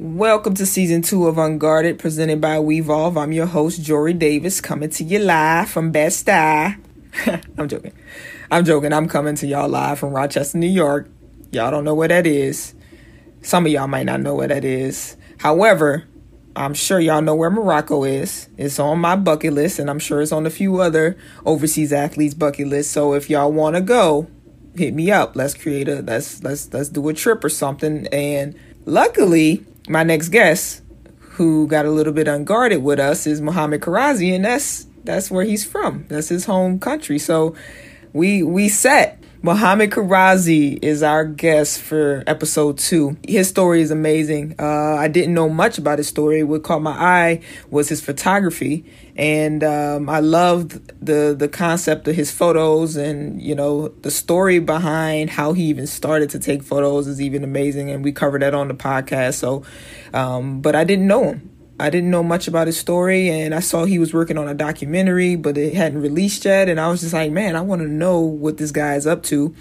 Welcome to season two of Unguarded, presented by Wevolve. I'm your host, Jory Davis, coming to you live from Best Eye. I'm joking. I'm joking. I'm coming to y'all live from Rochester, New York. Y'all don't know where that is. Some of y'all might not know where that is. However, I'm sure y'all know where Morocco is. It's on my bucket list, and I'm sure it's on a few other overseas athletes' bucket list. So if y'all want to go, hit me up. Let's create a let's let's let's do a trip or something. And luckily, my next guest, who got a little bit unguarded with us, is Mohamed Kherrazi, and that's that's where he's from. That's his home country. So we we set. Mohamed Kherrazi is our guest for episode two. His story is amazing. Uh, I didn't know much about his story. What caught my eye was his photography, and um, I loved the the concept of his photos, and you know the story behind how he even started to take photos is even amazing, and we covered that on the podcast. So, um, but I didn't know him. I didn't know much about his story, and I saw he was working on a documentary, but it hadn't released yet. And I was just like, man, I want to know what this guy is up to.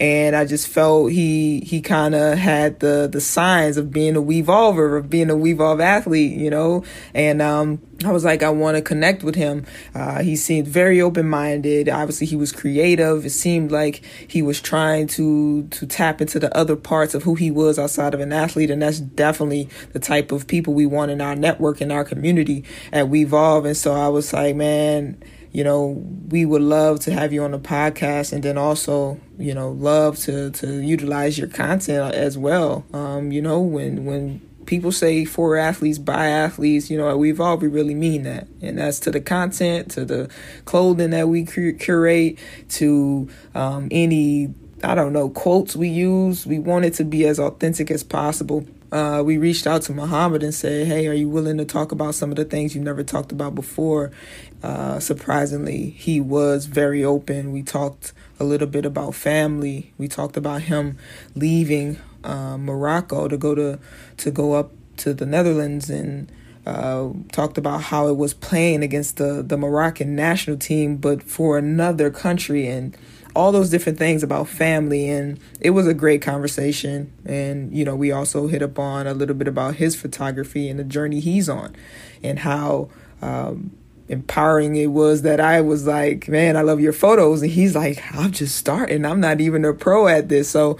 And I just felt he he kind of had the the signs of being a Wevolver of being a Wevolve athlete, you know. And um, I was like, I want to connect with him. Uh, he seemed very open minded. Obviously, he was creative. It seemed like he was trying to to tap into the other parts of who he was outside of an athlete, and that's definitely the type of people we want in our network in our community at Wevolve. And so I was like, man you know, we would love to have you on the podcast and then also, you know, love to, to utilize your content as well. Um, you know, when, when people say for athletes, by athletes, you know, we've all, we really mean that. And that's to the content, to the clothing that we curate, to um, any, I don't know, quotes we use. We want it to be as authentic as possible uh, we reached out to Mohamed and said, "Hey, are you willing to talk about some of the things you never talked about before?" Uh, surprisingly, he was very open. We talked a little bit about family. We talked about him leaving uh, Morocco to go to to go up to the Netherlands and uh, talked about how it was playing against the the Moroccan national team, but for another country and all those different things about family and it was a great conversation and you know we also hit up on a little bit about his photography and the journey he's on and how um, empowering it was that I was like, man, I love your photos. And he's like, I'm just starting. I'm not even a pro at this. So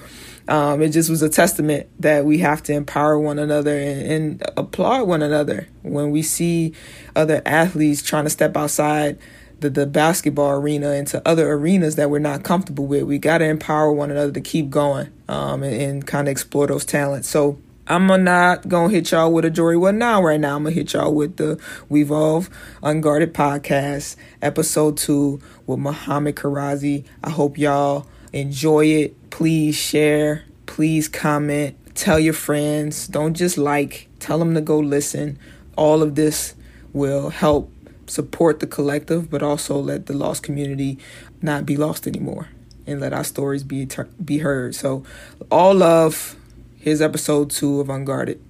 um, it just was a testament that we have to empower one another and, and applaud one another when we see other athletes trying to step outside the, the basketball arena into other arenas that we're not comfortable with. We got to empower one another to keep going um, and, and kind of explore those talents. So I'm not gonna hit y'all with a Jory What Now right now. I'm gonna hit y'all with the Wevolve Unguarded podcast, episode two with Mohamed Kherrazi. I hope y'all enjoy it. Please share, please comment, tell your friends. Don't just like, tell them to go listen. All of this will help support the collective, but also let the lost community not be lost anymore and let our stories be ter- be heard. So, all love. Here's episode two of Unguarded.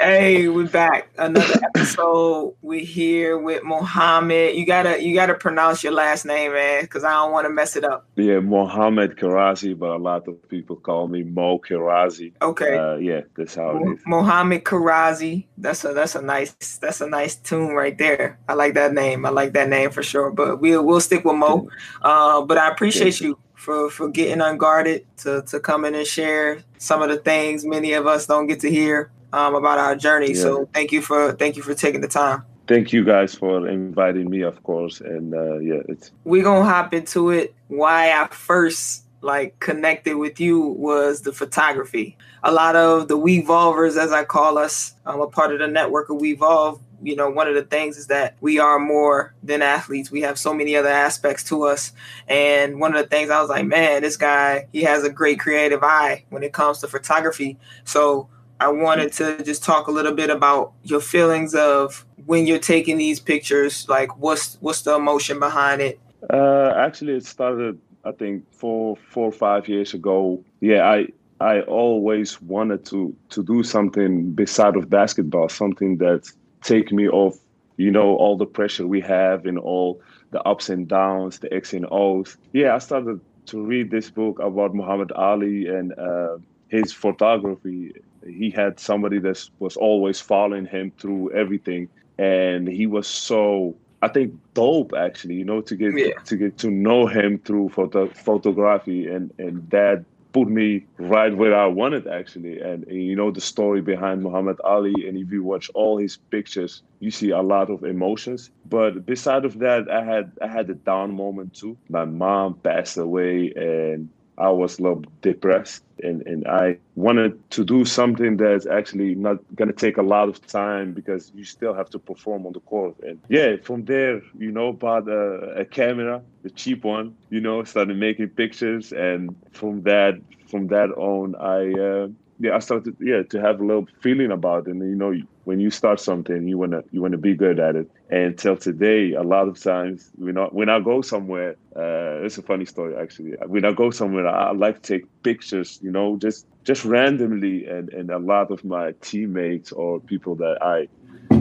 Hey, we're back. Another episode. We're here with Mohammed. You gotta you gotta pronounce your last name, man, because I don't want to mess it up. Yeah, Mohammed Kherrazi, but a lot of people call me Mo Kherrazi. Okay. Uh, yeah, that's how it is. Mohammed Kherrazi. That's a that's a nice that's a nice tune right there. I like that name. I like that name for sure. But we'll we'll stick with Mo. Uh, but I appreciate you for for getting unguarded to to come in and share some of the things many of us don't get to hear um, about our journey. Yeah. So thank you for thank you for taking the time. Thank you guys for inviting me, of course. And uh, yeah, it's we're gonna hop into it. Why I first like connected with you was the photography. A lot of the Wevolvers, as I call us, I'm a part of the network of Wevolve. You know, one of the things is that we are more than athletes. We have so many other aspects to us. And one of the things I was like, man, this guy, he has a great creative eye when it comes to photography. So I wanted to just talk a little bit about your feelings of when you're taking these pictures. Like, what's what's the emotion behind it? Uh, actually, it started I think four four or five years ago. Yeah, I I always wanted to to do something beside of basketball, something that take me off, you know, all the pressure we have and all the ups and downs, the X and O's. Yeah, I started to read this book about Muhammad Ali and uh, his photography. He had somebody that was always following him through everything, and he was so I think dope actually. You know, to get yeah. to get to know him through photo photography, and and that put me right where I wanted actually. And, and, you know the story behind Muhammad Ali, and if you watch all his pictures, you see a lot of emotions. But beside of that, I had I had a down moment too. My mom passed away, and I was a little depressed and, and I wanted to do something that's actually not gonna take a lot of time because you still have to perform on the court. And yeah, from there, you know, bought a, a camera, the cheap one, you know, started making pictures and from that from that on I uh, yeah, I started yeah to have a little feeling about it. And you know, when you start something, you wanna you wanna be good at it. And till today, a lot of times when I when I go somewhere, uh, it's a funny story actually. When I go somewhere, I, I like to take pictures, you know, just just randomly. And and a lot of my teammates or people that I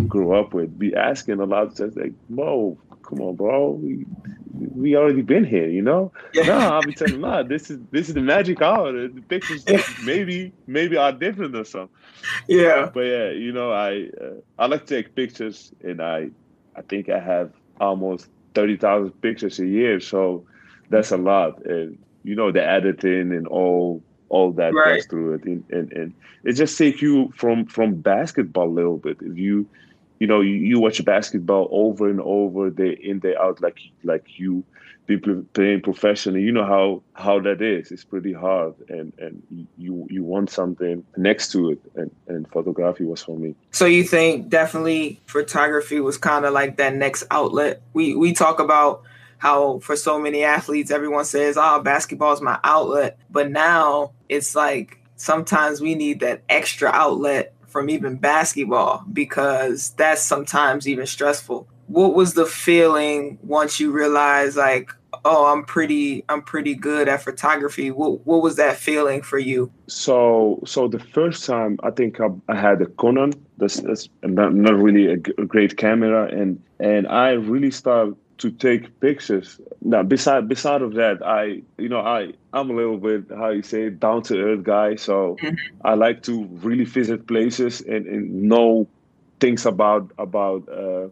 grew up with be asking a lot of times like, "Mo, come on, bro, we we already been here, you know. Yeah. No, I'll be telling nah, this is this is the magic hour. The pictures maybe maybe are different or something. Yeah. But yeah, you know, I uh, I like to take pictures, and I I think I have almost thirty thousand pictures a year, so that's a lot. And you know, the editing and all all that right. goes through it, and, and and it just takes you from from basketball a little bit. If you you know, you, you watch basketball over and over, day in, day out, like like you be playing professionally. You know how how that is. It's pretty hard, and and you you want something next to it, and and photography was for me. So you think definitely photography was kind of like that next outlet. We we talk about how for so many athletes, everyone says, "Oh, basketball is my outlet," but now it's like sometimes we need that extra outlet from even basketball because that's sometimes even stressful. What was the feeling once you realized like, oh, I'm pretty I'm pretty good at photography. What what was that feeling for you? So so the first time I think I, I had a Canon. That's, that's not, not really a, a great camera, and and I really started to take pictures. Now, beside beside of that, I you know I I'm a little bit how you say down to earth guy, so mm-hmm. I like to really visit places and, and know things about about uh,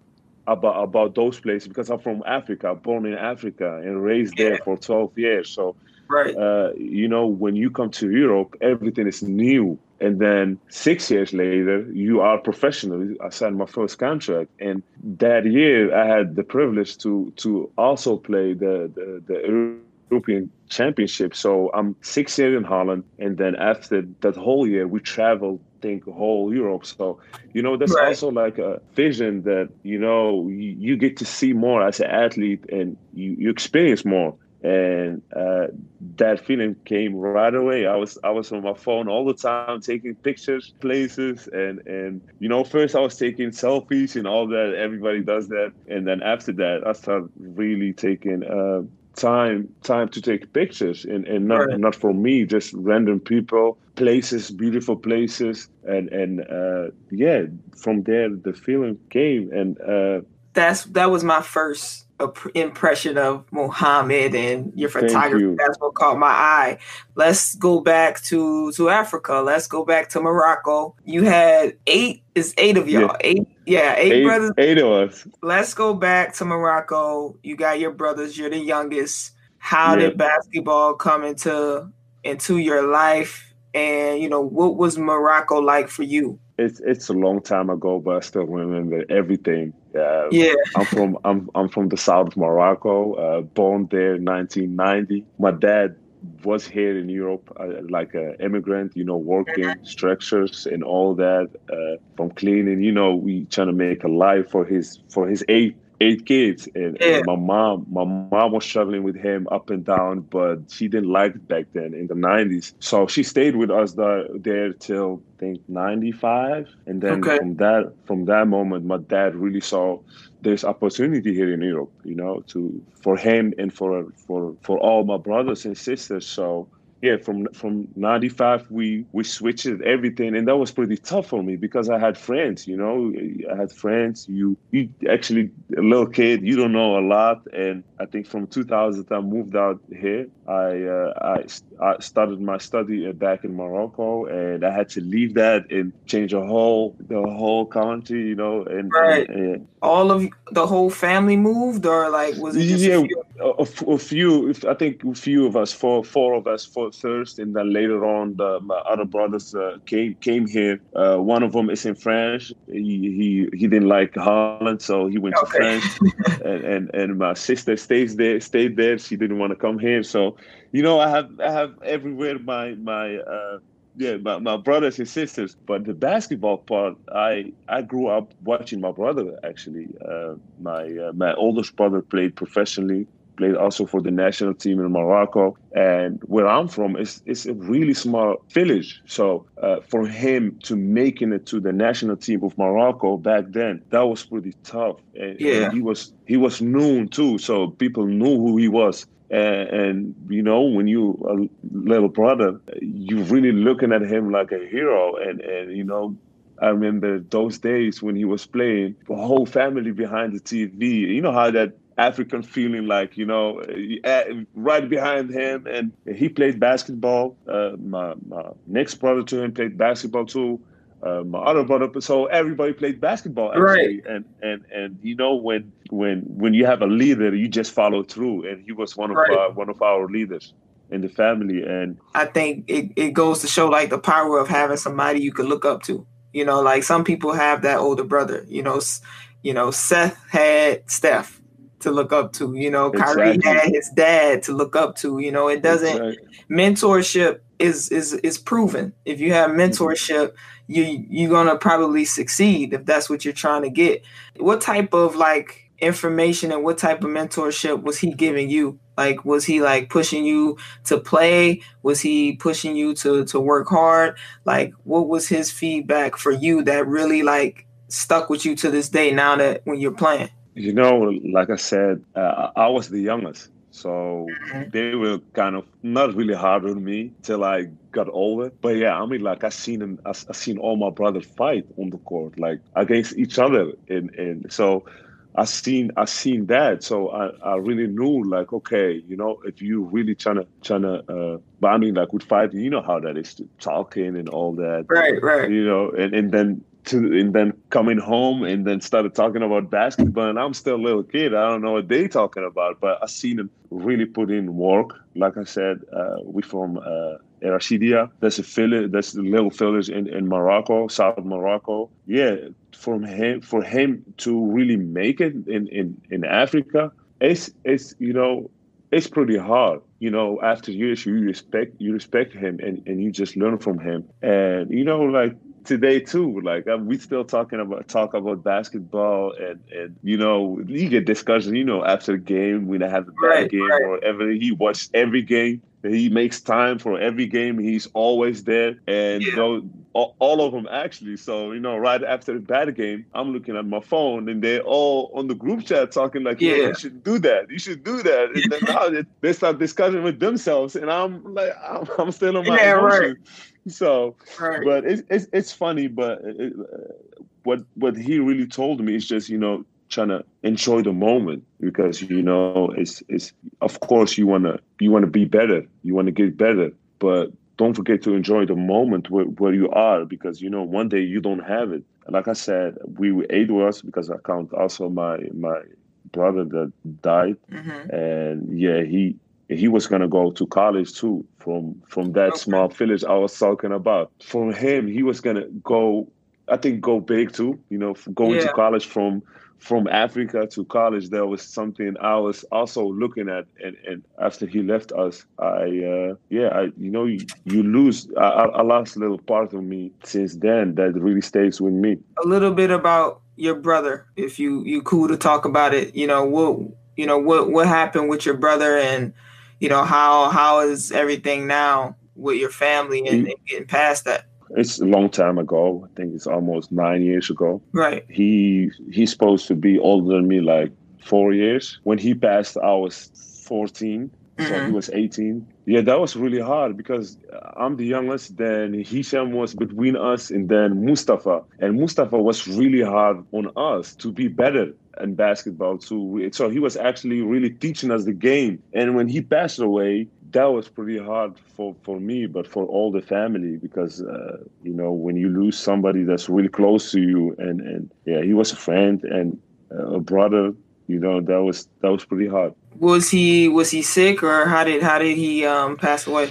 about about those places because I'm from Africa, born in Africa and raised yeah. there for 12 years. So, right, uh, you know, when you come to Europe, everything is new and then six years later, you are professional. I signed my first contract, and that year I had the privilege to to also play the the, the European Championship. So I'm six years in Holland, and then after that whole year, we traveled think whole Europe. So, you know, that's right. also like a vision that, you know, you, you, get to see more as an athlete and you, you experience more and uh, that feeling came right away. I was I was on my phone all the time, taking pictures, places, and and you know, first I was taking selfies and all that. Everybody does that, and then after that, I started really taking. Uh, time time to take pictures and, and not right. not for me just random people places beautiful places and and uh yeah from there the feeling came and uh that's that was my first impression of Muhammad and your photography. You. That's what caught my eye. Let's go back to to Africa. Let's go back to Morocco. You had eight. Is eight of y'all? Yeah. Eight. Yeah, eight, eight brothers. Eight of us. Let's go back to Morocco. You got your brothers. You're the youngest. How yeah. did basketball come into into your life? And you know what was Morocco like for you? It's it's a long time ago, but I still remember everything. Uh, yeah, I'm from I'm I'm from the south of Morocco. Uh, born there in 1990. My dad was here in Europe uh, like an immigrant, you know, working mm-hmm. structures and all that, uh, from cleaning. You know, we trying to make a life for his for his eight eight kids and, yeah. and, my mom my mom was traveling with him up and down but she didn't like it back then in the 90s so she stayed with us there, there till i think 95 and then okay. from that from that moment my dad really saw there's opportunity here in europe you know to for him and for for for all my brothers and sisters so yeah, from from '95 we we switched everything, and that was pretty tough for me because I had friends. You know, I had friends. You you actually a little kid, you don't know a lot, and I think from 2000 I moved out here. I uh, I, I started my study back in Morocco, and I had to leave that and change the whole the whole country. You know, and, right. and, and all of the whole family moved, or like was it just yeah, a few? a, a few. I think a few of us, four four of us, first, and then later on, the, my other brothers uh, came came here. Uh, one of them is in France. He he he didn't like Holland, so he went to France. and, and and my sister stays there, stayed there. She didn't want to come here, so you know, I have I have everywhere my my. Uh, yeah, my, my brothers and sisters. But the basketball part, I I grew up watching my brother. Actually, uh, my uh, my oldest brother played professionally, played also for the national team in Morocco. And where I'm from is is a really small village. So uh, for him to making it to the national team of Morocco back then, that was pretty tough. And, Yeah. and he was he was known too, so people knew who he was. And, and you know when you a little brother you're really looking at him like a hero and and you know i remember those days when he was playing the whole family behind the tv you know how that african feeling like you know eh, right behind him and he played basketball. Uh, my, my next brother to him played basketball too. Uh, my other brother so everybody played basketball actually. And and and you know when when when you have a leader you just follow through. And he was one of Right. our, one of our leaders in the family. And I think it, it goes to show like the power of having somebody you can look up to. You know, like some people have that older brother. You know, you know, Seth had Steph to look up to. You know, Kyrie had his dad to look up to. You know, it doesn't Exactly. mentorship is is is proven. If you have mm-hmm. mentorship, you you're gonna probably succeed if that's what you're trying to get. What type of like information and what type of mentorship was he giving you? Like was he like pushing you to play? Was he pushing you to to work hard? Like what was his feedback for you that really like stuck with you to this day now that when you're playing? You know, like I said, uh, I was the youngest. So Mhm. they were kind of not really hard on me till I got older. But yeah, I mean, like I seen them, I, I seen all my brothers fight on the court, like against each other, and and so I seen I seen that. So I, I really knew like okay, you know, if you really trying to trying to, uh, but I mean, like with fighting, you know how that is, talking and all that Right, right. you know, and, and then to and then coming home and then started talking about basketball and I'm still a little kid. I don't know what they talking about, but I seen them really put in work. Like I said, uh, we from uh Rashidia. That's a village that's the little village in, in Morocco, South Morocco. Yeah, from him for him to really make it in, in, in Africa, it's it's you know, it's pretty hard. You know, after years you respect you respect him and, and you just learn from him. And you know, like today too. Like uh, we still talking about talk about basketball and and you know you get discussion. You know after the game when I have a bad Right, game right. or ever he watched every game. He makes time for every game. He's always there, and Yeah. you know all, all of them actually. So you know, right after the bad game, I'm looking at my phone, and they're all on the group chat talking like, "Yeah, Yeah. you should do that. You should do that." And then now they- they start discussing with themselves, and I'm like, I'm, I'm still on my Yeah, right. So Right. but it's it's, it's funny but it, uh, what what he really told me is just you know trying to enjoy the moment because you know it's it's of course you want to you want to be better you want to get better but don't forget to enjoy the moment where, where you are because you know one day you don't have it and like i said we were eight of us because i count also my my brother that died hmm and yeah, he he was gonna go to college too from from that Okay. small village I was talking about. For him, he was gonna go, I think, go big too. You know, going to college from from Africa to college. there was something I was also looking at. And, and after he left us, I uh, yeah, I you know you, you lose. I I lost a little part of me since then that really stays with me. a little bit about your brother if you you cool to talk about it you know what you know what what happened with your brother and you know how how is everything now with your family and, and getting past that It's a long time ago. I think it's almost nine years ago. right he he's supposed to be older than me like four years when he passed i was 14 Mm-hmm. So he was 18. Yeah, that was really hard because I'm the youngest. Then Hisham was between us, and then Mustafa. And Mustafa was really hard on us to be better in basketball too. So he was actually really teaching us the game. And when he passed away, that was pretty hard for, for me, but for all the family because uh, you know when you lose somebody that's really close to you, and and yeah, he was a friend and uh, a brother. You know that was that was pretty hard. Was he was he sick or how did how did he um, pass away?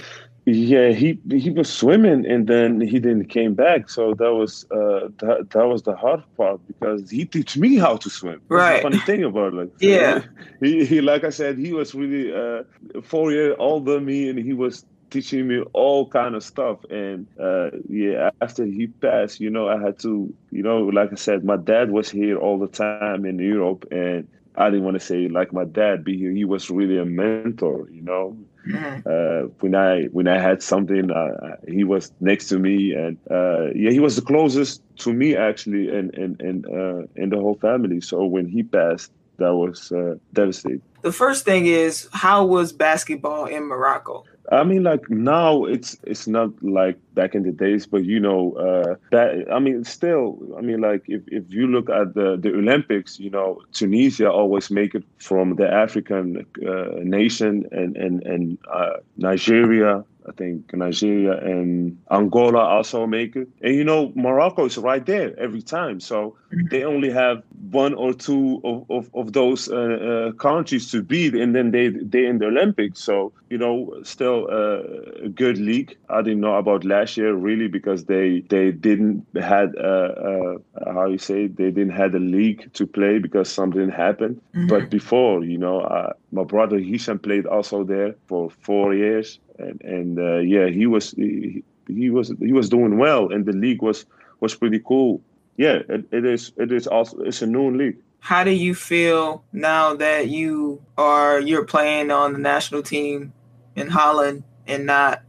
Yeah, he he was swimming and then he didn't came back. So that was uh that, that was the hard part because he teach me how to swim. That's right. funny thing about it. Like yeah. He, he like I said, he was really uh four year older than me and he was teaching me all kind of stuff and uh yeah after he passed you know i had to you know like i said my dad was here all the time in europe and i didn't want to say like my dad be here he was really a mentor you know Mm-hmm. Uh, when I when I had something, uh, he was next to me, and uh, yeah, he was the closest to me actually, and and and uh, and the whole family. So when he passed, that was uh, devastating. The first thing is, how was basketball in Morocco? I mean, like now it's it's not like back in the days, but you know, uh, that I mean, still, I mean, like if, if you look at the the Olympics, you know, Tunisia always make it from the African uh, nation, and and and uh, Nigeria I think Nigeria and Angola also make it. And you know, Morocco is right there every time. So mm-hmm. they only have one or two of, of, of those uh, uh, countries to beat, and then they they in the Olympics. So you know, still uh, a good league. I didn't know about last year really because they they didn't had uh, uh, how you say they didn't had a league to play because something happened. Mm-hmm. But before, you know, uh, my brother Hisham played also there for four years and, and uh, yeah, he was he, he, was he was doing well, and the league was was pretty cool. Yeah, it, it is it is also it's a new league. How do you feel now that you are you're playing on the national team in Holland and not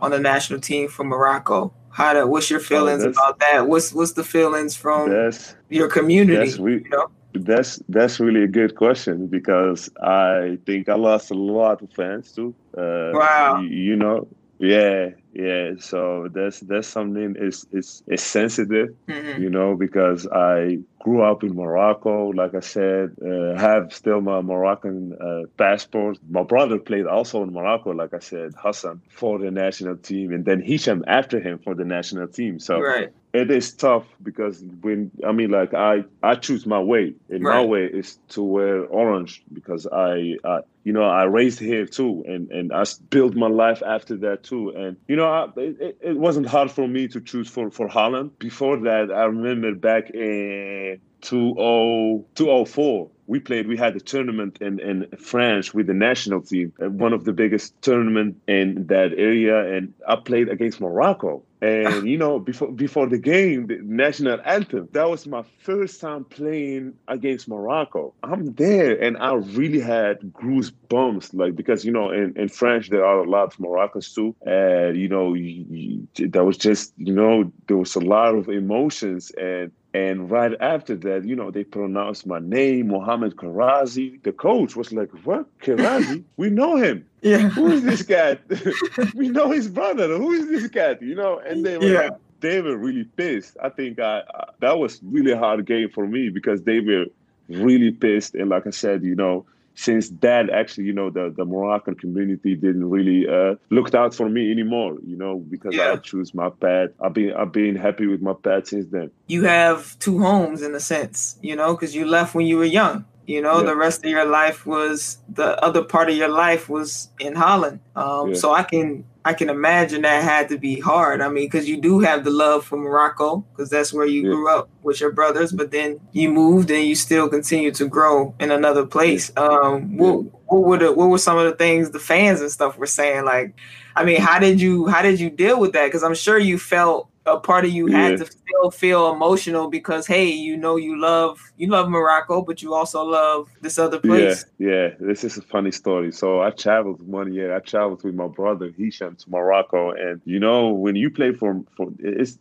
on the national team for Morocco? How do, what's your oh, feelings oh, about that? What's what's the feelings from your community? That's, we, you know? That's that's really a good question because I think I lost a lot of fans too. Uh, wow. You, you know, yeah, yeah. So that's that's something is is is sensitive, mm-hmm. you know, because I grew up in Morocco. Like I said, uh, have still my Moroccan uh, passport. My brother played also in Morocco. Like I said, Hassan for the national team, and then Hisham after him for the national team. So right it is tough because when I mean like I I choose my way and right. my way is to wear orange because I, I you know I raised here too and and I built my life after that too and you know I, it, it wasn't hard for me to choose for for Holland before that I remember back in 2004 we played we had a tournament in, in france with the national team uh, one of the biggest tournament in that area. And i played against morocco. And you know before before the game the national anthem that was my first time playing against morocco. I'm there and i really had goosebumps like because you know in, in french there are a lot of moroccans too. And you know you, you, that was just you know there was a lot of emotions. And and right after that, you know, they pronounced my name, Mohammed Kherrazi. The coach was like, What? Kherrazi? we know him. Yeah. Who is this guy? we know his brother. Who is this guy? You know, and they were yeah. they were really pissed. I think I, I that was really hard game for me because they were really pissed. And like I said, you know, since that actually you know the, the moroccan community didn't really uh, looked out for me anymore you know because yeah. i choose my path i've been i've been happy with my path since then you have two homes in a sense you know because you left when you were young you know yeah. the rest of your life was the other part of your life was in holland um, yeah. so i can I can imagine that had to be hard. I mean, because you do have the love for Morocco, because that's where you yeah. grew up with your brothers, but then you moved and you still continue to grow in another place. Um, what, what were the, what were some of the things the fans and stuff were saying? Like, I mean, how did you how did you deal with that? Because I'm sure you felt a part of you yeah. had to still feel emotional because hey, you know you love you love Morocco, but you also love this other place. Yeah, yeah. This is a funny story. So I traveled one year. I traveled with my brother Hisham to Morocco, and you know when you play for for it's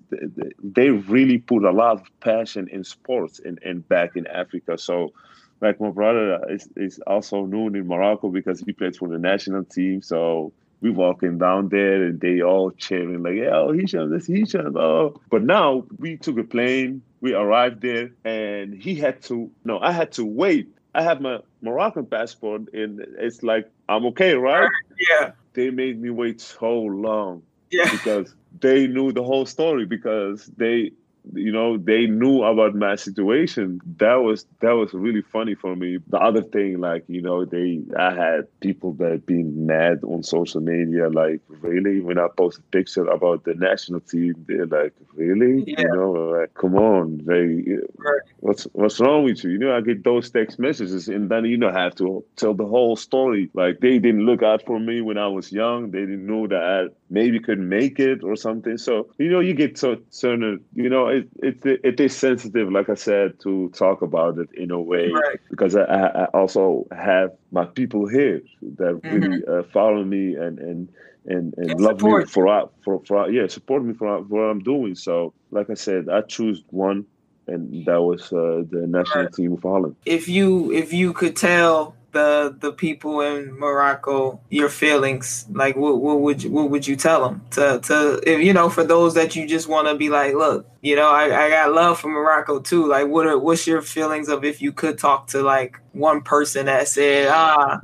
they really put a lot of passion in sports and and back in Africa. So like my brother is, is also known in Morocco because he plays for the national team. So we walking down there and they all cheering like, "Oh, Hisham, that's Hisham." Oh, but now we took a plane. We arrived there, and he had to. No, I had to wait. I have my Moroccan passport, and it's like I'm okay, right? Yeah. They made me wait so long. Yeah. Because they knew the whole story because they you know they knew about my situation. That was that was really funny for me. The other thing like you know they i had people that been mad on social media like really? When i post a picture about the national team they're like really? Yeah. you know like come on they Right. what's what's wrong with you? You know i get those text messages and then you know I have to tell the whole story. Like they didn't look out for me when i was young. They didn't know that i maybe couldn't make it or something so you know you get so certain you know it, it it is sensitive like i said to talk about it in a way Right. because I, I also have my people here that Mm-hmm. really uh, follow me and and and, and And love me for, for for yeah support me for, for what I'm doing. So like I said, I choose one, and that was uh, the national Right. team of Holland. If you if you could tell the the people in Morocco your feelings, like what what would you what would you tell them to to if you know for those that you just want to be like, look, you know, I, I got love for Morocco too. Like, what are what's your feelings of if you could talk to like one person that said, ah.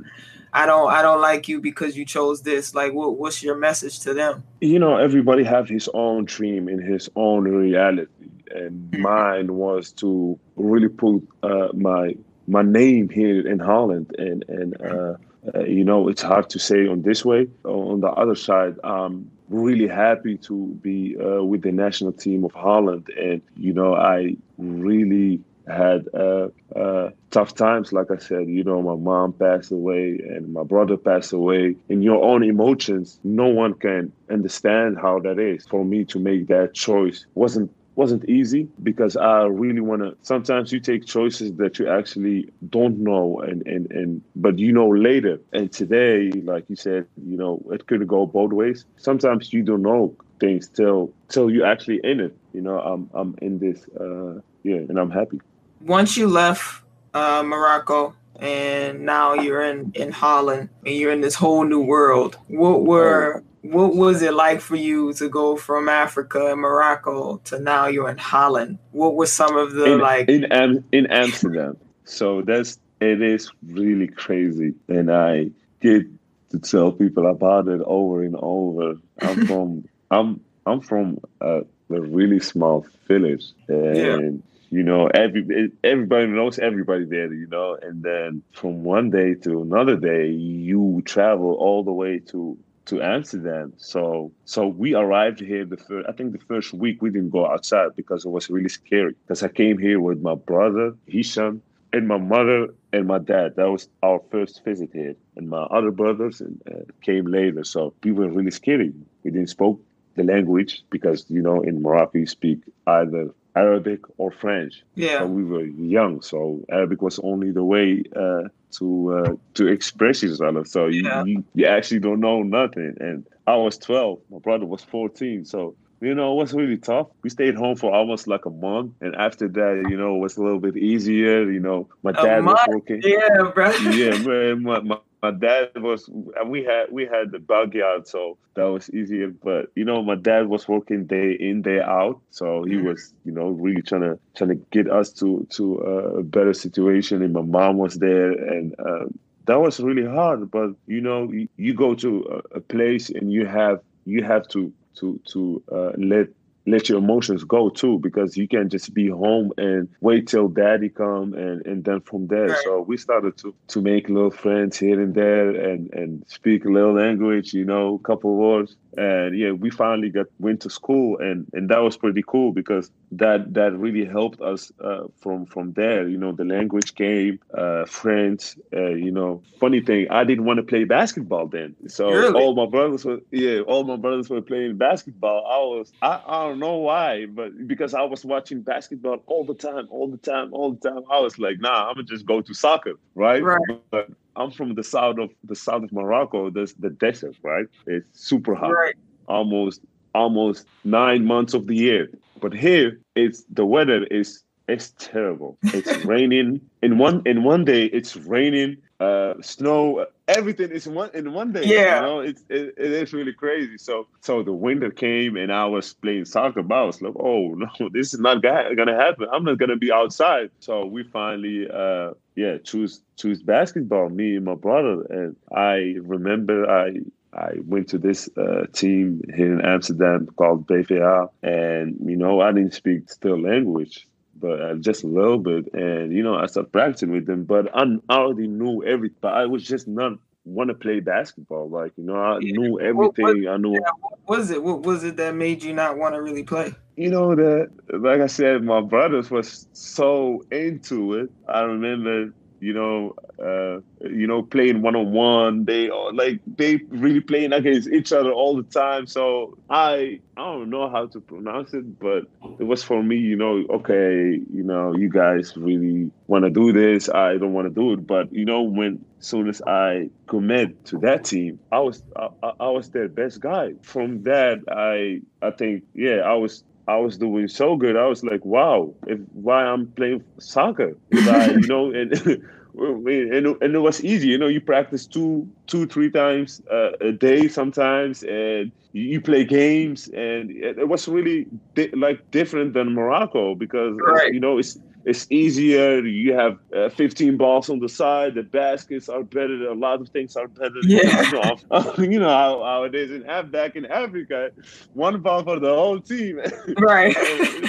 I don't I don't like you because you chose this. Like what what's your message to them? You know, everybody have his own dream and his own reality, and mine was to really put uh, my my name here in Holland, and and uh, uh, you know it's hard to say on this way. On the other side, I'm really happy to be uh, with the national team of Holland, and you know I really had uh, uh, tough times. Like I said, you know, my mom passed away and my brother passed away. In your own emotions, no one can understand how that is. For me to make that choice wasn't wasn't easy because I really want to. Sometimes you take choices that you actually don't know, and and and but you know later. And today, like you said, you know, it could go both ways. Sometimes you don't know things till till you actually in it. You know, I'm I'm in this, uh, yeah, and I'm happy. once you left uh, Morocco and now you're in, in Holland and you're in this whole new world, what were oh. what was it like for you to go from Africa and Morocco to now you're in Holland? What were some of the in, like? in Am- in Amsterdam. So that's it is really crazy, and I get to tell people about it over and over. I'm from I'm I'm from a, a really small village, and you know every everybody knows everybody there, you know. And then from one day to another day, you travel all the way to to Amsterdam. So so we arrived here the first I think the first week we didn't go outside because it was really scary. Because I came here with my brother, Hisham, and my mother and my dad. That was our first visit here. And my other brothers uh, came later. So we were really scary. We didn't spoke the language because you know in Morocco you speak either Arabic or French. yeah, So we were young, so Arabic was only the way uh, to uh, to express yourself. So you, Yeah. you you actually don't know nothing. And I was twelve, my brother was fourteen, so. You know, it was really tough. We stayed home for almost like a month. And after that, you know, it was a little bit easier. You know, my dad was working. yeah, bro. yeah, man, my, my, my dad was, and we had we had the backyard, so that was easier. But you know, my dad was working day in day out, so he Mhm. was, you know, really trying to trying to get us to to uh, a better situation. And my mom was there, and uh, that was really hard. But you know, you, you go to a, a place and you have you have to to to uh, let let your emotions go too because you can't just be home and wait till daddy come and and then from there Right. so we started to to make little friends here and there and and speak a little language you know a couple words and yeah we finally got went to school and and that was pretty cool because that that really helped us uh, from from there you know the language came uh friends uh, you know funny thing i didn't want to play basketball then so Really? all my brothers were yeah all my brothers were playing basketball i was I, I don't know why but because i was watching basketball all the time all the time all the time i was like nah i'm gonna just go to soccer right Right. but i'm from the south of the south of morocco there's the desert right it's super hot Right. almost almost nine months of the year. But here, it's the weather is it's terrible. It's raining in one in one day. It's raining, uh, snow, everything is one in one day. Yeah, you know, it's it, it is really crazy. So so the winter came and I was playing soccer. But I was like, oh no, this is not gonna happen. I'm not gonna be outside. So we finally, uh, yeah, choose choose basketball. Me and my brother. And I remember I I went to this uh, team here in Amsterdam called BVA, and you know I didn't speak still language, but uh, just a little bit. And you know I started practicing with them, but I already knew everything. But I was just not want to play basketball. Like you know I yeah. knew everything. What, what, I knew. Yeah, what was it? What was it that made you not want to really play? You know that, like I said, my brothers was so into it. I remember you know, uh, you know, playing one on one. They are like they really playing against each other all the time. So I I don't know how to pronounce it, but it was for me, you know, okay, you know, you guys really want to do this. I don't want to do it, but you know, when soon as I commit to that team, I was I, I was their best guy. From that, I I think yeah, I was I was doing so good. I was like, wow, if why I'm playing soccer, I, you know, and, and and it was easy. You know, you practice two, two, three times uh, a day sometimes, and you, you, play games, and it, it was really di- like different than Morocco because right. you know it's it's easier. You have uh, 15 balls on the side. The baskets are better. A lot of things are better. Yeah. You know, you know how, how it is in back in Africa. One ball for the whole team. Right.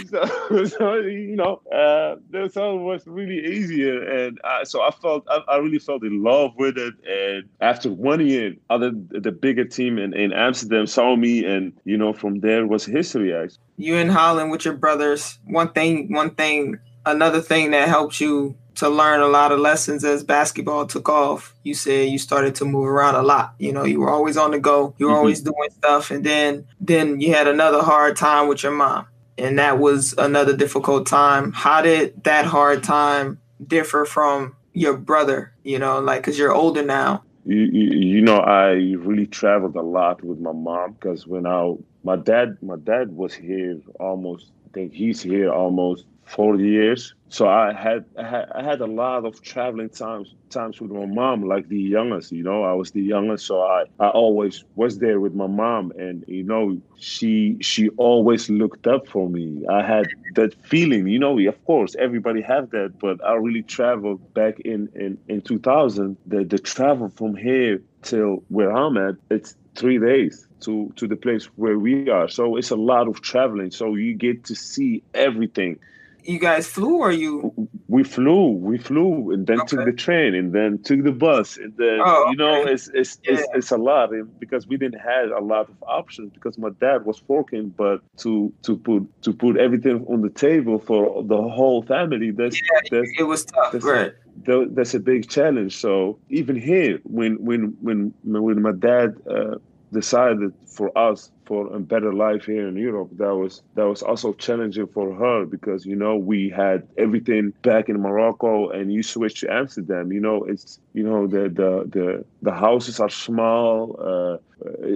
so, so, you know, uh, so it was really easier, and uh, so I felt I, I, really felt in love with it. And after one year, other the bigger team in, in Amsterdam saw me, and you know, from there was history. Actually, you in Holland with your brothers. One thing, one thing another thing that helped you to learn a lot of lessons as basketball took off. You said you started to move around a lot. You know, you were always on the go. You were mm-hmm. always doing stuff, and then then you had another hard time with your mom, and that was another difficult time. How did that hard time differ from your brother? You know, like because you're older now. You, you, you know, I really traveled a lot with my mom because when I my dad my dad was here almost. Think he's here almost four years. So I had, I had I had a lot of traveling times times with my mom, like the youngest. You know, I was the youngest, so I I always was there with my mom, and you know, she she always looked up for me. I had that feeling. You know, of course, everybody have that, but I really traveled back in in in 2000. The the travel from here till where I'm at, it's three days to to the place where we are. So it's a lot of traveling. So you get to see everything you guys flew or you we flew we flew and then okay. took the train and then took the bus and then oh, you know it's it's, yeah. it's it's a lot because we didn't have a lot of options because my dad was working but to to put to put everything on the table for the whole family that's, yeah, that's it was tough that's right a, that's a big challenge so even here when when when when my dad uh, decided for us for a better life here in Europe. That was that was also challenging for her because you know we had everything back in Morocco, and you switch to Amsterdam. You know it's you know the the the, the houses are small. Uh,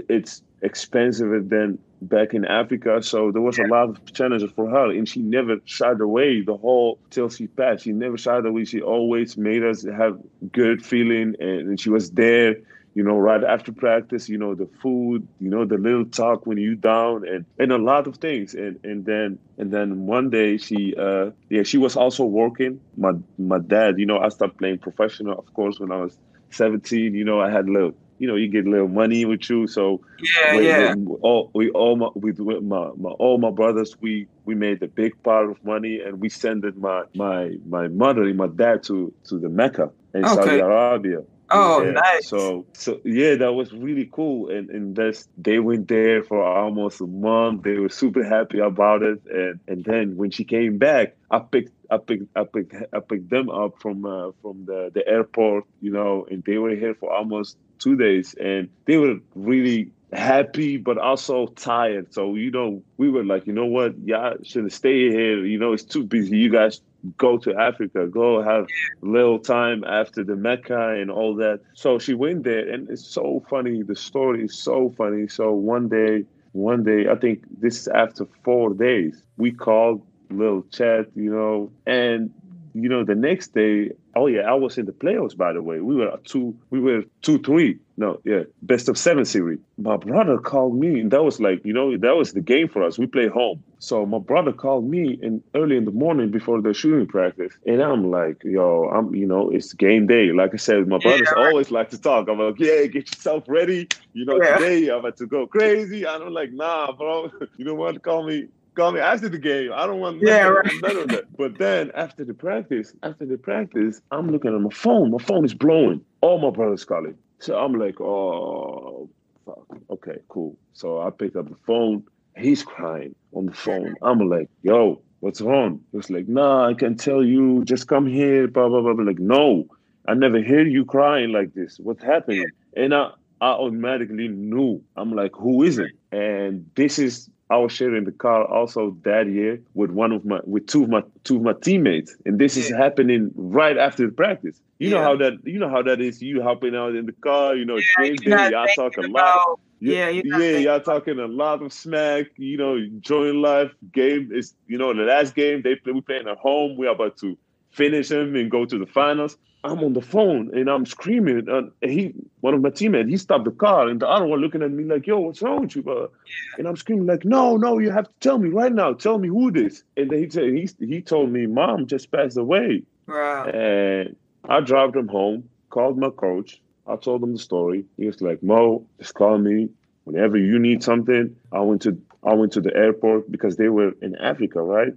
it's expensive than back in Africa. So there was a lot of challenges for her, and she never shied away the whole till she passed. She never shied away. She always made us have good feeling, and she was there you know, right after practice, you know, the food, you know, the little talk when you down and, and a lot of things. And and then and then one day she uh yeah, she was also working. My my dad, you know, I started playing professional, of course, when I was 17, you know, I had a little you know, you get a little money with you. So yeah, we, yeah. We all we all my my, my all my brothers we we made a big part of money and we sent my my my mother and my dad to to the Mecca in okay. Saudi Arabia. Oh, yeah. nice. So, so yeah, that was really cool. And and that's they went there for almost a month. They were super happy about it. And and then when she came back, I picked I picked I picked I picked them up from uh, from the the airport, you know, and they were here for almost two days, and they were really happy but also tired. So you know, we were like, you know what, y'all should stay here. You know, it's too busy. You guys go to Africa, go have little time after the Mecca and all that. So she went there, and it's so funny. The story is so funny. So one day, one day, I think this is after four days, we called little chat, you know, and you know, the next day, oh yeah, I was in the playoffs. By the way, we were two, we were two three. No, yeah, best of seven series. My brother called me, and that was like, you know, that was the game for us. We play home, so my brother called me and early in the morning before the shooting practice, and I'm like, yo, I'm, you know, it's game day. Like I said, my brothers yeah. always like to talk. I'm like, yeah, get yourself ready. You know, yeah. today I'm about to go crazy. I'm like, nah, bro, you don't want to call me call me after the game. I don't want yeah, right. none of that. But then after the practice, after the practice, I'm looking at my phone. My phone is blowing. All my brothers calling. So I'm like, oh, fuck. Okay, cool. So I picked up the phone. He's crying on the phone. I'm like, yo, what's wrong? He was like, nah, I can tell you. Just come here. Blah blah blah. I'm like, no, I never hear you crying like this. What's happening? And I, I automatically knew. I'm like, who is it? And this is I was sharing the car also that year with one of my with two of my two of my teammates, and this is happening right after the practice. You yeah. know how that you know how that is. You hopping out in the car, you know, yeah, day, y'all talk a lot. yeah, yeah, y'all talking a lot of smack. You know, enjoying life. Game is you know the last game they play. We playing at home. We're about to finish them and go to the finals. I'm on the phone and I'm screaming. And he, one of my teammates, he stopped the car, and the other one looking at me like, "Yo, what's wrong with you?" Bro? And I'm screaming like, "No, no, you have to tell me right now. Tell me who this." And then he said, he he told me, "Mom just passed away." Wow. And I drove him home, called my coach. I told him the story. He was like, "Mo, just call me whenever you need something." I went to I went to the airport because they were in Africa, right?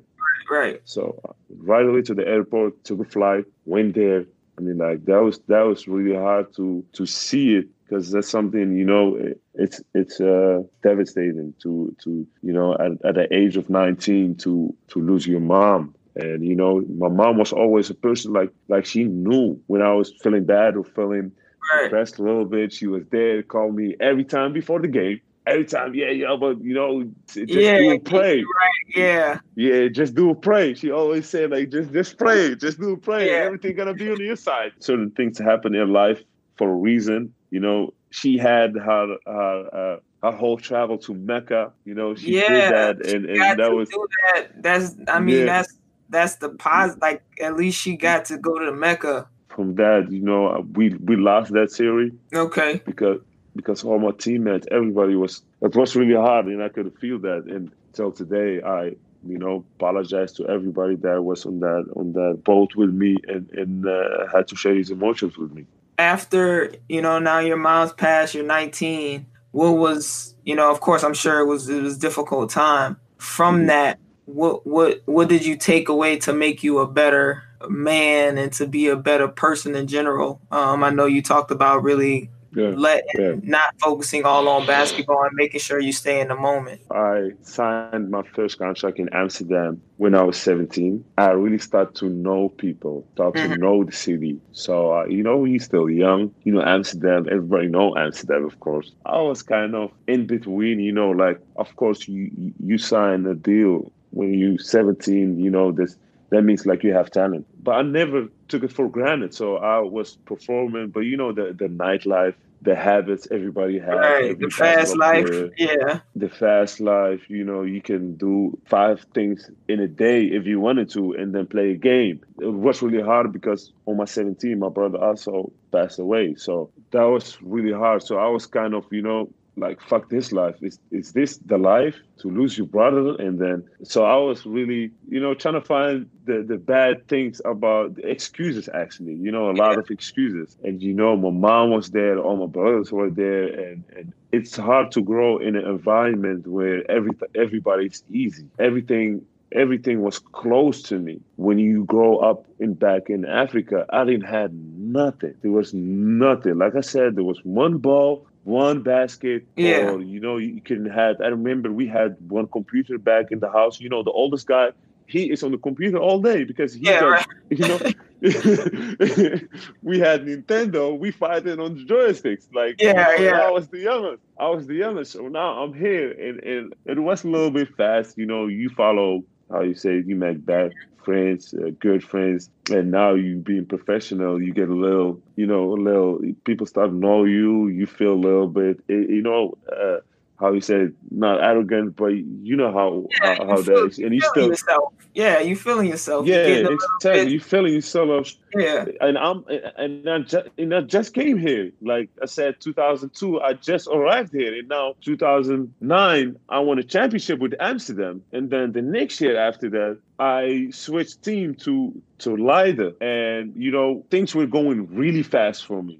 Right. So uh, right away to the airport, took a flight, went there. I mean, like that was that was really hard to to see it because that's something you know it, it's it's uh, devastating to to you know at, at the age of 19 to to lose your mom and you know my mom was always a person like like she knew when I was feeling bad or feeling right. depressed a little bit she was there to call me every time before the game every time, yeah, yeah, but you know, just yeah, do a play. Right, yeah. Yeah, just do a play. She always said, like, just just play, just do a play. Yeah. Everything gonna be on your side. Certain things happen in life for a reason. You know, she had her her uh, her whole travel to Mecca. You know, she yeah, did that, and, and that was that. That's I mean, yeah. that's that's the positive. Like, at least she got to go to Mecca. From that, you know, we we lost that series. Okay. Because because all my teammates, everybody was it was really hard, and I could feel that. And till today, I you know apologize to everybody that was on that on that boat with me and and uh, had to share his emotions with me. After you know, now your mom's passed, you're 19. What was you know? Of course, I'm sure it was it was difficult time. From mm-hmm. that, what what what did you take away to make you a better man and to be a better person in general? Um, I know you talked about really yeah. let not focusing all on basketball and making sure you stay in the moment. I signed my first contract in Amsterdam when I was 17. I really started to know people, start mm-hmm. to know the city. So uh, you know, he's still young. You know, Amsterdam. Everybody know Amsterdam, of course. I was kind of in between. You know, like of course you you sign a deal when you 17. You know this that means like you have talent. But I never took it for granted. So I was performing, but you know the the nightlife, the habits everybody has. Right, the fast life. There, yeah. The fast life, you know, you can do five things in a day if you wanted to and then play a game. It was really hard because on my 17, my brother also passed away. So that was really hard. So I was kind of, you know, like fuck this life. Is is this the life? To lose your brother and then so i was really you know trying to find the the bad things about the excuses actually you know a lot yeah. of excuses. And you know my mom was there all my brothers were there and and it's hard to grow in an environment where every everybody's easy. Everything everything was close to me. When you grow up in back in africa i didn't have nothing. There was nothing. Like i said there was one ball one basket yeah. or you know you can have i remember we had one computer back in the house you know the oldest guy he is on the computer all day because he yeah, right. you know we had nintendo we fighting on the joysticks like yeah yeah i was the youngest i was the youngest so now i'm here and, and it was a little bit fast you know you follow how you say you make bad friends, uh, good friends, and now you being professional, you get a little, you know, a little. People start to know you. You feel a little bit, you know. Uh, how he said not arrogant, but you know how yeah, how, how that is, and you still yourself. Yeah, you feeling yourself. Yeah, exactly. You feeling yourself. Yeah, and I'm and I just and I just came here. Like I said, 2002, I just arrived here, and now 2009, I won a championship with Amsterdam, and then the next year after that, I switched team to to Leiden, and you know things were going really fast for me.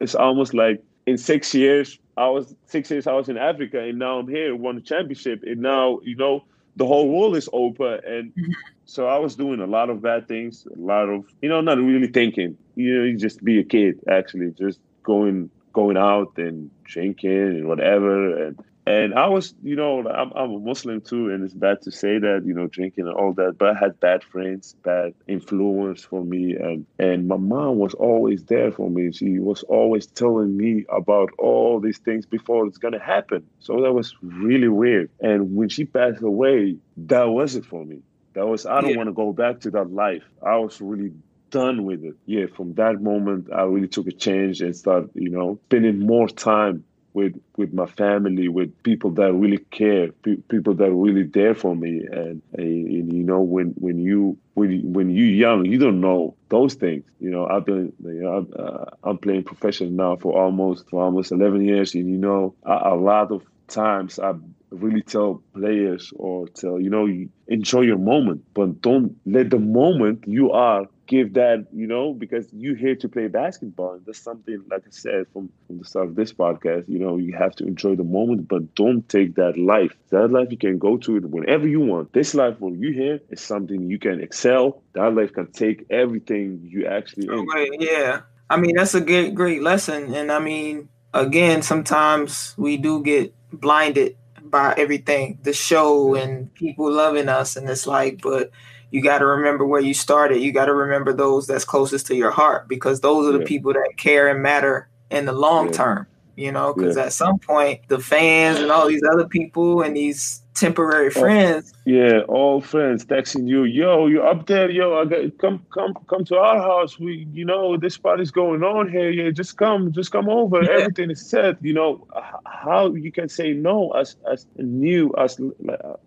It's almost like in six years I was six years I was in Africa and now I'm here, won the championship, and now you know the whole world is open and mm-hmm. so I was doing a lot of bad things, a lot of you know, not really thinking. You know, you just be a kid actually, just going going out and drinking and whatever and and I was, you know, I'm, I'm a Muslim too, and it's bad to say that, you know, drinking and all that. But I had bad friends, bad influence for me, and and my mom was always there for me. She was always telling me about all these things before it's gonna happen. So that was really weird. And when she passed away, that was it for me. That was I don't yeah. want to go back to that life. I was really done with it. Yeah, from that moment, I really took a change and started, you know, spending more time with with my family, with people that really care, pe- people that really there for me. And, and, you know, when when you when when you young, you don't know those things. You know, I've been you know I'm, uh, I'm playing professional now for almost for almost 11 years, and you know, a, a lot of times I really tell players or tell you know enjoy your moment but don't let the moment you are give that, you know, because you're here to play basketball. That's something, like I said from, from the start of this podcast, you know, you have to enjoy the moment, but don't take that life. That life you can go to it whenever you want. This life, when you here, is something you can excel. That life can take everything you actually in. Right, yeah. I mean, that's a great, great lesson. And I mean, again, sometimes we do get blinded by everything, the show and people loving us. And it's like, but you got to remember where you started. You got to remember those that's closest to your heart because those are the yeah. people that care and matter in the long yeah. term. You know, because yeah. at some point, the fans and all these other people and these temporary friends. Oh, yeah, all friends texting you, yo, you up there, yo, I got come come come to our house. We you know, this party's going on here. Yeah, just come, just come over. Yeah. Everything is set. You know, how you can say no as as new as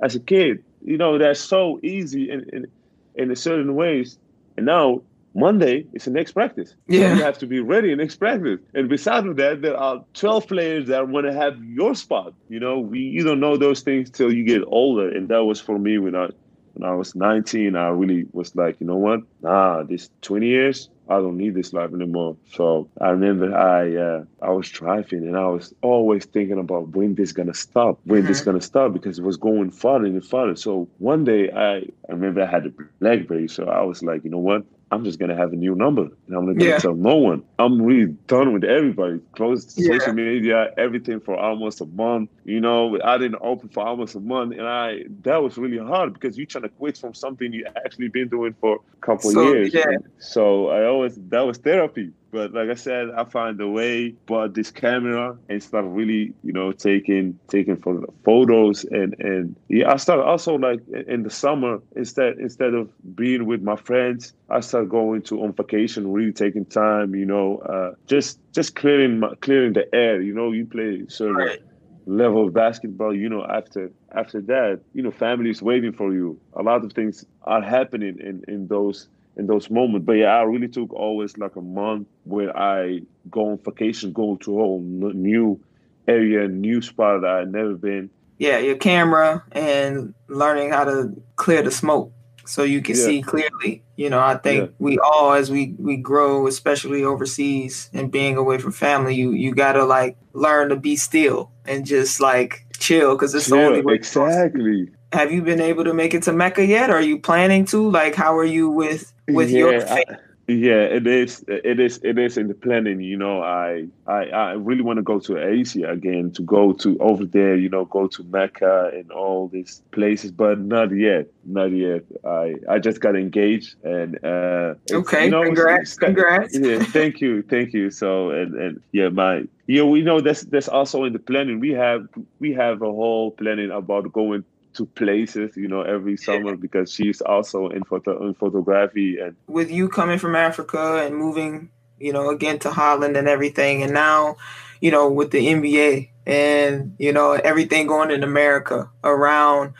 as a kid. You know, that's so easy in, in in certain ways. And now Monday is the next practice. Yeah. you have to be ready in next practice. And besides of that, there are 12 players that want to have your spot. You know, we you don't know those things till you get older. And that was for me when I when I was 19, I really was like, you know what? Nah, this 20 years, I don't need this life anymore. So I remember I uh, I was driving and I was always thinking about when this gonna stop, when mm-hmm. this gonna stop because it was going farther and farther. So one day I, I remember I had a BlackBerry, so I was like, you know what? I'm just gonna have a new number and I'm not gonna yeah. tell no one. I'm really done with everybody. Closed yeah. social media, everything for almost a month. You know, I didn't open for almost a month, and I that was really hard because you're trying to quit from something you actually been doing for a couple so, years. Yeah. So I always that was therapy. But like I said, I find a way, bought this camera and started really, you know, taking taking photos and and yeah, I started also like in the summer instead instead of being with my friends, I started going to on vacation, really taking time, you know, uh, just just clearing my, clearing the air. You know, you play certain right. level of basketball. You know, after after that, you know, family is waiting for you. A lot of things are happening in in those in those moments. But yeah, I really took always like a month where I go on vacation, go to a whole new area, new spot that I'd never been. Yeah, your camera and learning how to clear the smoke so you can yeah. see clearly. You know, I think yeah. we all as we we grow, especially overseas and being away from family, you you gotta like learn to be still and just like chill because it's chill, the only way. Exactly. Have you been able to make it to Mecca yet? Are you planning to? Like, how are you with with yeah, your faith? I, yeah, it is. It is. It is in the planning. You know, I I, I really want to go to Asia again. To go to over there, you know, go to Mecca and all these places, but not yet. Not yet. I I just got engaged and uh, okay. You know, congrats. Congrats. Yeah. Thank you. Thank you. So and and yeah, my yeah, we know that's that's also in the planning. We have we have a whole planning about going to places, you know, every summer because she's also in photo in photography and with you coming from Africa and moving you know, again to Holland and everything. And now, you know, with the NBA and, you know, everything going in America around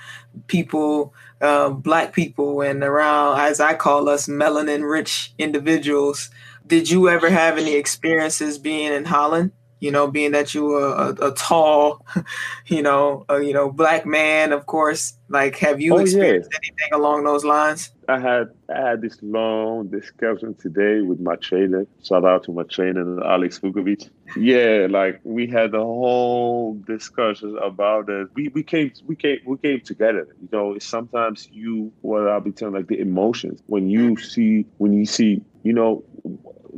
people, uh, black people, and around, as I call us, melanin rich individuals. Did you ever have any experiences being in Holland? You know, being that you are a, a tall, you know, a, you know, black man, of course. Like, have you oh, experienced yeah. anything along those lines? I had I had this long discussion today with my trainer. Shout out to my trainer, Alex Vukovic. Yeah, like we had a whole discussion about it. We we came we came we came together. You know, sometimes you what I'll be telling like the emotions when you see when you see you know.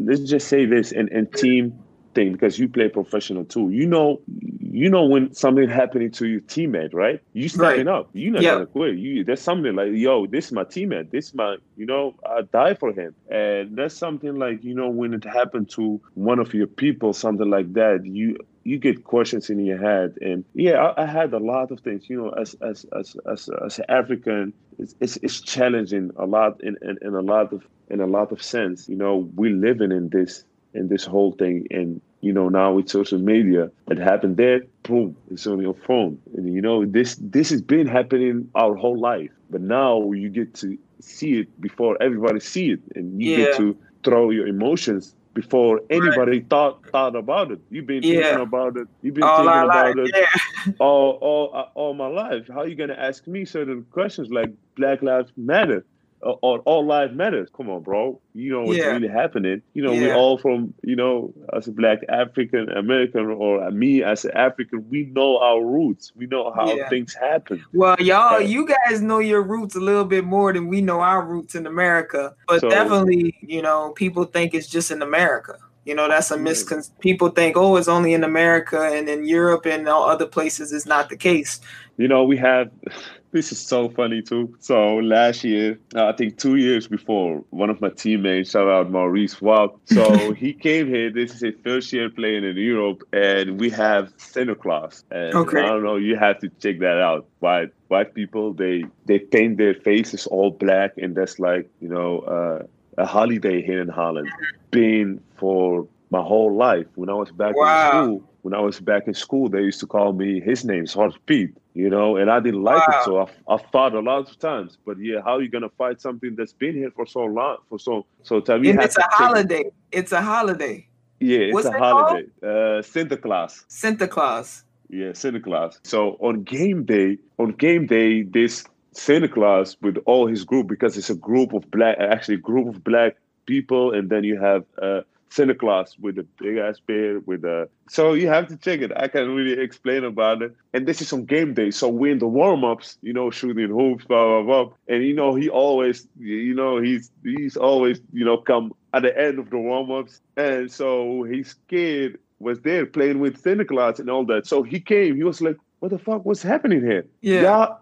Let's just say this and, and team thing because you play professional too. You know, you know when something happening to your teammate, right? You standing right. up. You're not yep. gonna quit. You there's something like, yo, this is my teammate. This is my, you know, I die for him. And that's something like, you know, when it happened to one of your people, something like that, you you get questions in your head and yeah I, I, had a lot of things you know as as as as, as african it's, it's, it's challenging a lot in, in, in a lot of in a lot of sense you know we're living in this in this whole thing. And you know, now with social media, it happened there, boom, it's on your phone. And you know, this this has been happening our whole life. But now you get to see it before everybody see it, and you yeah. get to throw your emotions before anybody right. thought thought about it. You've been yeah. thinking about it. You've been all thinking about life, it yeah. all all all my life. How are you gonna ask me certain questions like Black Lives Matter? Uh, or all lives matters. Come on, bro. You know what's yeah. really happening. You know, yeah. we all from, you know, as a black African American or me as an African, we know our roots. We know how yeah. things happen. Well, y'all, you guys know your roots a little bit more than we know our roots in America. But so, definitely, you know, people think it's just in America. You know, that's a miscon. People think, oh, it's only in America and in Europe and all other places. Is not the case. You know, we have this is so funny too. So last year, uh, I think two years before, one of my teammates, shout out Maurice Wow. So he came here. This is his first year playing in Europe, and we have Santa Claus. And okay. I don't know, you have to check that out. White white people, they they paint their faces all black, and that's like you know uh, a holiday here in Holland. Been for my whole life. When I was back wow. in school, when I was back in school, they used to call me his name's Zwarte Piet you know, and I didn't like wow. it, so I, I fought a lot of times. But yeah, how are you gonna fight something that's been here for so long, for so so time? And it's a holiday. It. It's a holiday. Yeah, it's What's a holiday. Uh, Santa Claus. Santa Claus. Yeah, Santa Claus. So on game day, on game day, this Santa Claus with all his group because it's a group of black, actually group of black people, and then you have uh, Santa Claus with a big ass beard with a so you have to check it. I can't really explain about it. And this is on game day. So we're in the warm ups, you know, shooting hoops, blah blah blah. And you know, he always you know, he's he's always, you know, come at the end of the warm ups. And so his kid was there playing with Santa Claus and all that. So he came, he was like, What the fuck? What's happening here? Yeah. Y'all,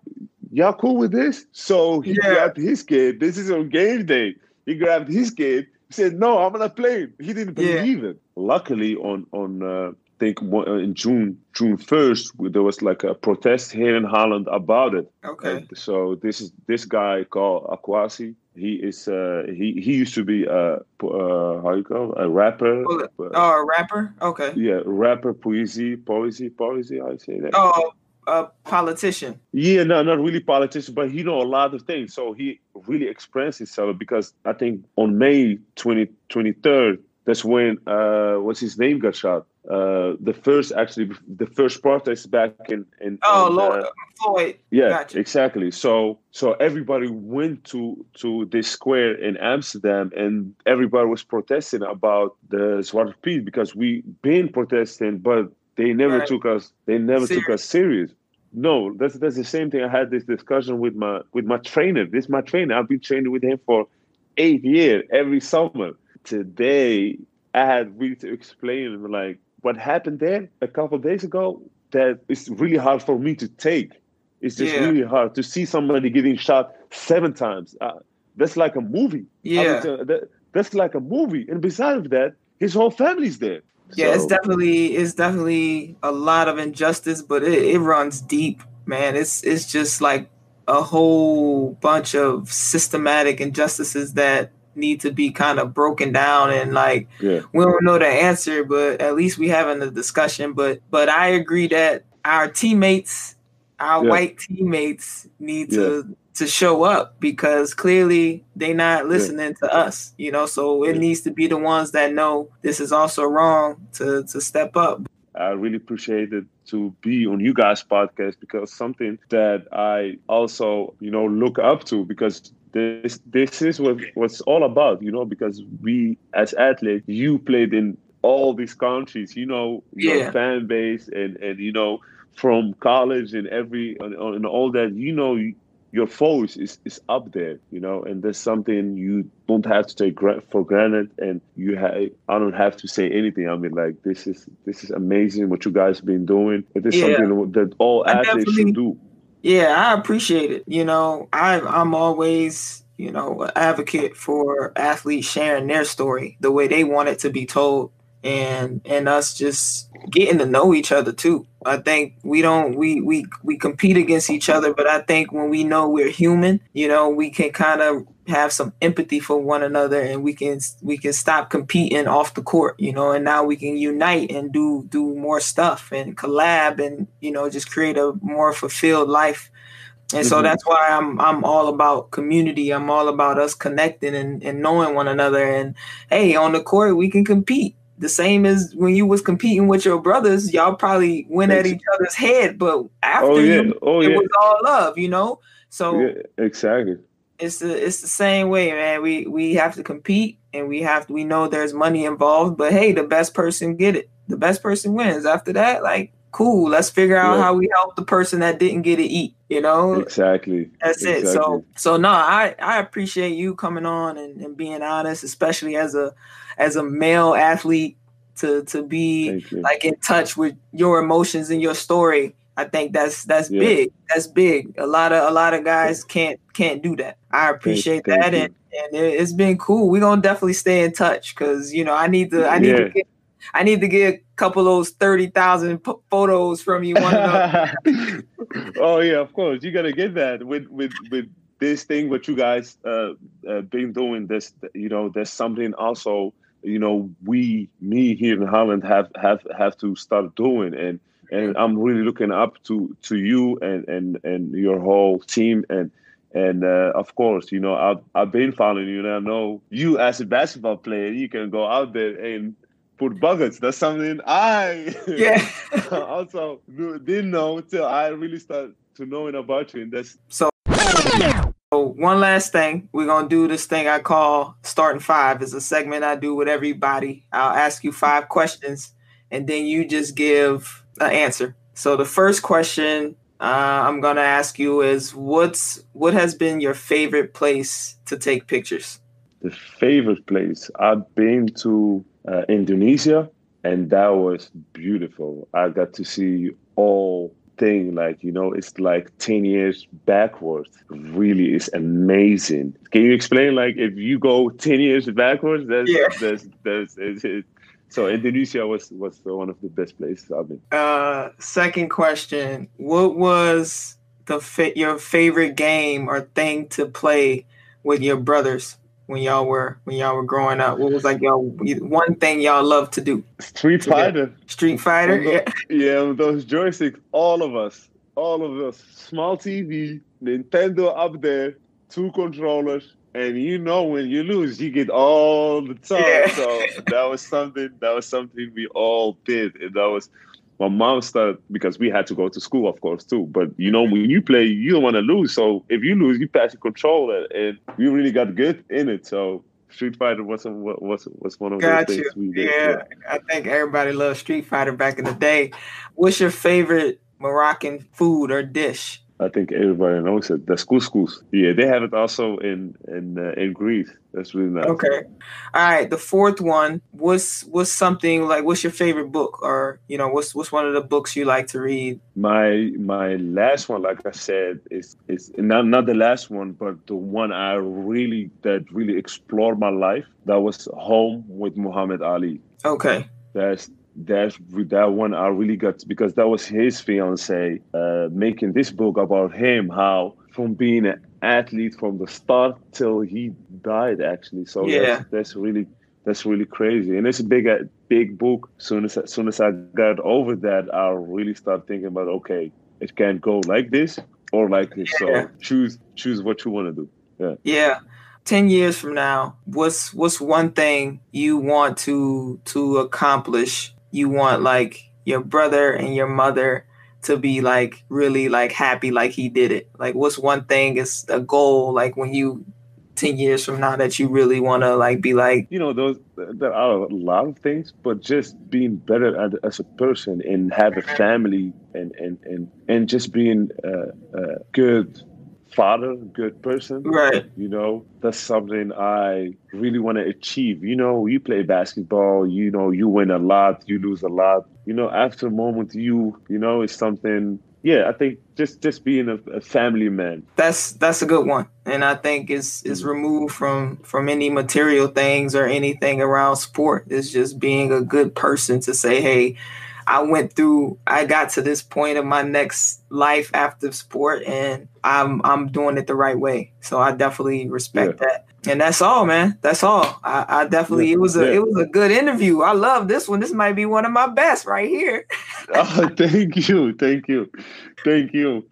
y'all cool with this? So he yeah. grabbed his kid. This is on game day. He grabbed his kid he said, "No, I'm gonna play." He didn't believe yeah. it. Luckily, on on uh, I think uh, in June June first, there was like a protest here in Holland about it. Okay. And so this is this guy called Akwasi. He is uh, he he used to be a uh, how you call it? a rapper. Oh, oh, a rapper. Okay. Yeah, rapper, poesy, poesy, poesy. I say that. Oh, a politician. Yeah, no, not really politician, but he know a lot of things. So he really expressed himself because I think on May 20, 23rd, that's when uh, what's his name got shot. Uh, the first actually the first protest back in in oh in, Lord uh, Floyd yeah gotcha. exactly so so everybody went to to this square in Amsterdam and everybody was protesting about the Zwarte Piet because we been protesting but they never right. took us. They never serious. took us serious. No, that's that's the same thing. I had this discussion with my with my trainer. This is my trainer. I've been training with him for eight years every summer. Today, I had really to explain like what happened there a couple days ago. That is really hard for me to take. It's just yeah. really hard to see somebody getting shot seven times. Uh, that's like a movie. Yeah, that, that's like a movie. And besides that, his whole family's there. Yeah, so. it's definitely it's definitely a lot of injustice, but it, it runs deep, man. It's it's just like a whole bunch of systematic injustices that need to be kind of broken down and like Yeah. we don't know the answer, but at least we having the discussion. But but I agree that our teammates, our Yeah. white teammates, need to to show up because clearly they not listening to us. You know, so it Yeah. needs to be the ones that know this is also wrong to to step up. I really appreciate it to be on you guys' podcast because something that I also, you know, look up to because this this is what what's all about, you know, because we as athletes, you played in all these countries, you know, your Yeah. fan base and and you know from college and every and, and all that, you know, your voice is, is up there, you know, and there's something you don't have to take gra- for granted, and you have I don't have to say anything. I mean, like this is this is amazing what you guys been doing. It is Yeah. something that all I athletes should do. Yeah, I appreciate it. You know, I I'm always, you know, an advocate for athletes sharing their story the way they want it to be told and and us just getting to know each other too. I think we don't we we we compete against each other, but I think when we know we're human, you know, we can kind of have some empathy for one another and we can we can stop competing off the court, you know, and now we can unite and do do more stuff and collab and you know just create a more fulfilled life. And so Mhm. that's why I'm I'm all about community. I'm all about us connecting and, and knowing one another. And hey, on the court we can compete. The same as when you was competing with your brothers, y'all probably went at each other's head, but after Oh yeah, you, oh it yeah, was all love, you know. So yeah, exactly. it's the it's the same way, man. We we have to compete, and we have to, we know there's money involved. But hey, the best person get it. The best person wins. After that, like cool. Let's figure out Yeah. how we help the person that didn't get to eat. You know, Exactly. that's it. So so no, I I appreciate you coming on and, and being honest, especially as a as a male athlete to to be like in touch with your emotions and your story. I think that's that's Yeah. big. That's big. A lot of a lot of guys can't can't do that. I appreciate thank that, you. and and it, it's been cool. We're gonna definitely stay in touch because you know I need to I need Yeah. to get I need to get a couple of those thirty thousand p- photos from you. One of them. oh yeah, of course. You gotta get that with with with this thing what you guys uh, uh been doing. This you know, there's something also you know we me here in Holland have have have to start doing and and I'm really looking up to to you and and and your whole team and. And uh, of course, you know I've I've been following you, and I know you as a basketball player, you can go out there and put buckets. That's something I yeah. also didn't know until I really started to knowing about you, and that's So, so one last thing, we're gonna do this thing I call starting five. It's a segment I do with everybody. I'll ask you five questions, and then you just give an answer. So the first question uh, I'm gonna ask you is, what's what has been your favorite place to take pictures? the favorite place. I've been to uh, Indonesia, and that was beautiful. I got to see all thing like you know it's like 10 years backwards really is amazing. Can you explain like if you go 10 years backwards that's Yeah. that's that's it, so indonesia was was one of the best places i've been. Uh, second question: What was the fa- your favorite game or thing to play with your brothers when y'all were when y'all were growing up? What was like y'all one thing y'all loved to do? street fighter Street Fighter. Although- Yeah. Yeah, with those joysticks, all of us, all of us, small TV, Nintendo up there, two controllers, and you know when you lose, you get all the time. Yeah. So that was something. That was something we all did, and that was. My mom started because we had to go to school, of course, too. But you know, when you play, you don't want to lose. So if you lose, you pass the controller, and we really got good in it. So Street Fighter was a, was was one of Got those you. things we did. Yeah, I think everybody loved Street Fighter back in the day. What's your favorite Moroccan food or dish? I think everybody knows it. That's couscous. Yeah, they have it also in in uh, in Greece. That's really nice. Okay. All right. The fourth one. What's what's something like? What's your favorite book, or you know, what's what's one of the books you like to read? My my last one, like I said, is is not not the last one, but the one I really that really explored my life. That was Home with Muhammad Ali. Okay. That's that's that one I really got because that was his fiance uh, making this book about him how from being an athlete from the start till he died actually. So yeah. that's, that's really that's really crazy. And it's a big big book. Soon as, as soon as i got over that i really start thinking about okay it can't go like this or like this. Yeah. so choose choose what you want to do. Yeah. Yeah. 10 years from now what's what's one thing you want to to accomplish you want like your brother and your mother to be like really like happy like he did it. Like what's one thing? Is a goal like when you 10 years from now that you really want to like be like you know those there are a lot of things but just being better as, a person and have a family and and and, and just being a, a good father, good person. Right. You know, that's something I really want to achieve. You know, you play basketball, you know, you win a lot, you lose a lot. You know, after a moment you, you know, it's something yeah, I think just just being a, a, family man. That's that's a good one, and I think it's it's mm-hmm. removed from from any material things or anything around sport. It's just being a good person to say, hey, I went through I got to this point of my next life after sport and I'm I'm doing it the right way. So I definitely respect yeah. that. And that's all, man. That's all. I, I definitely yeah. it was a yeah. it was a good interview. I love this one. This might be one of my best right here. oh, thank you. Thank you. Thank you.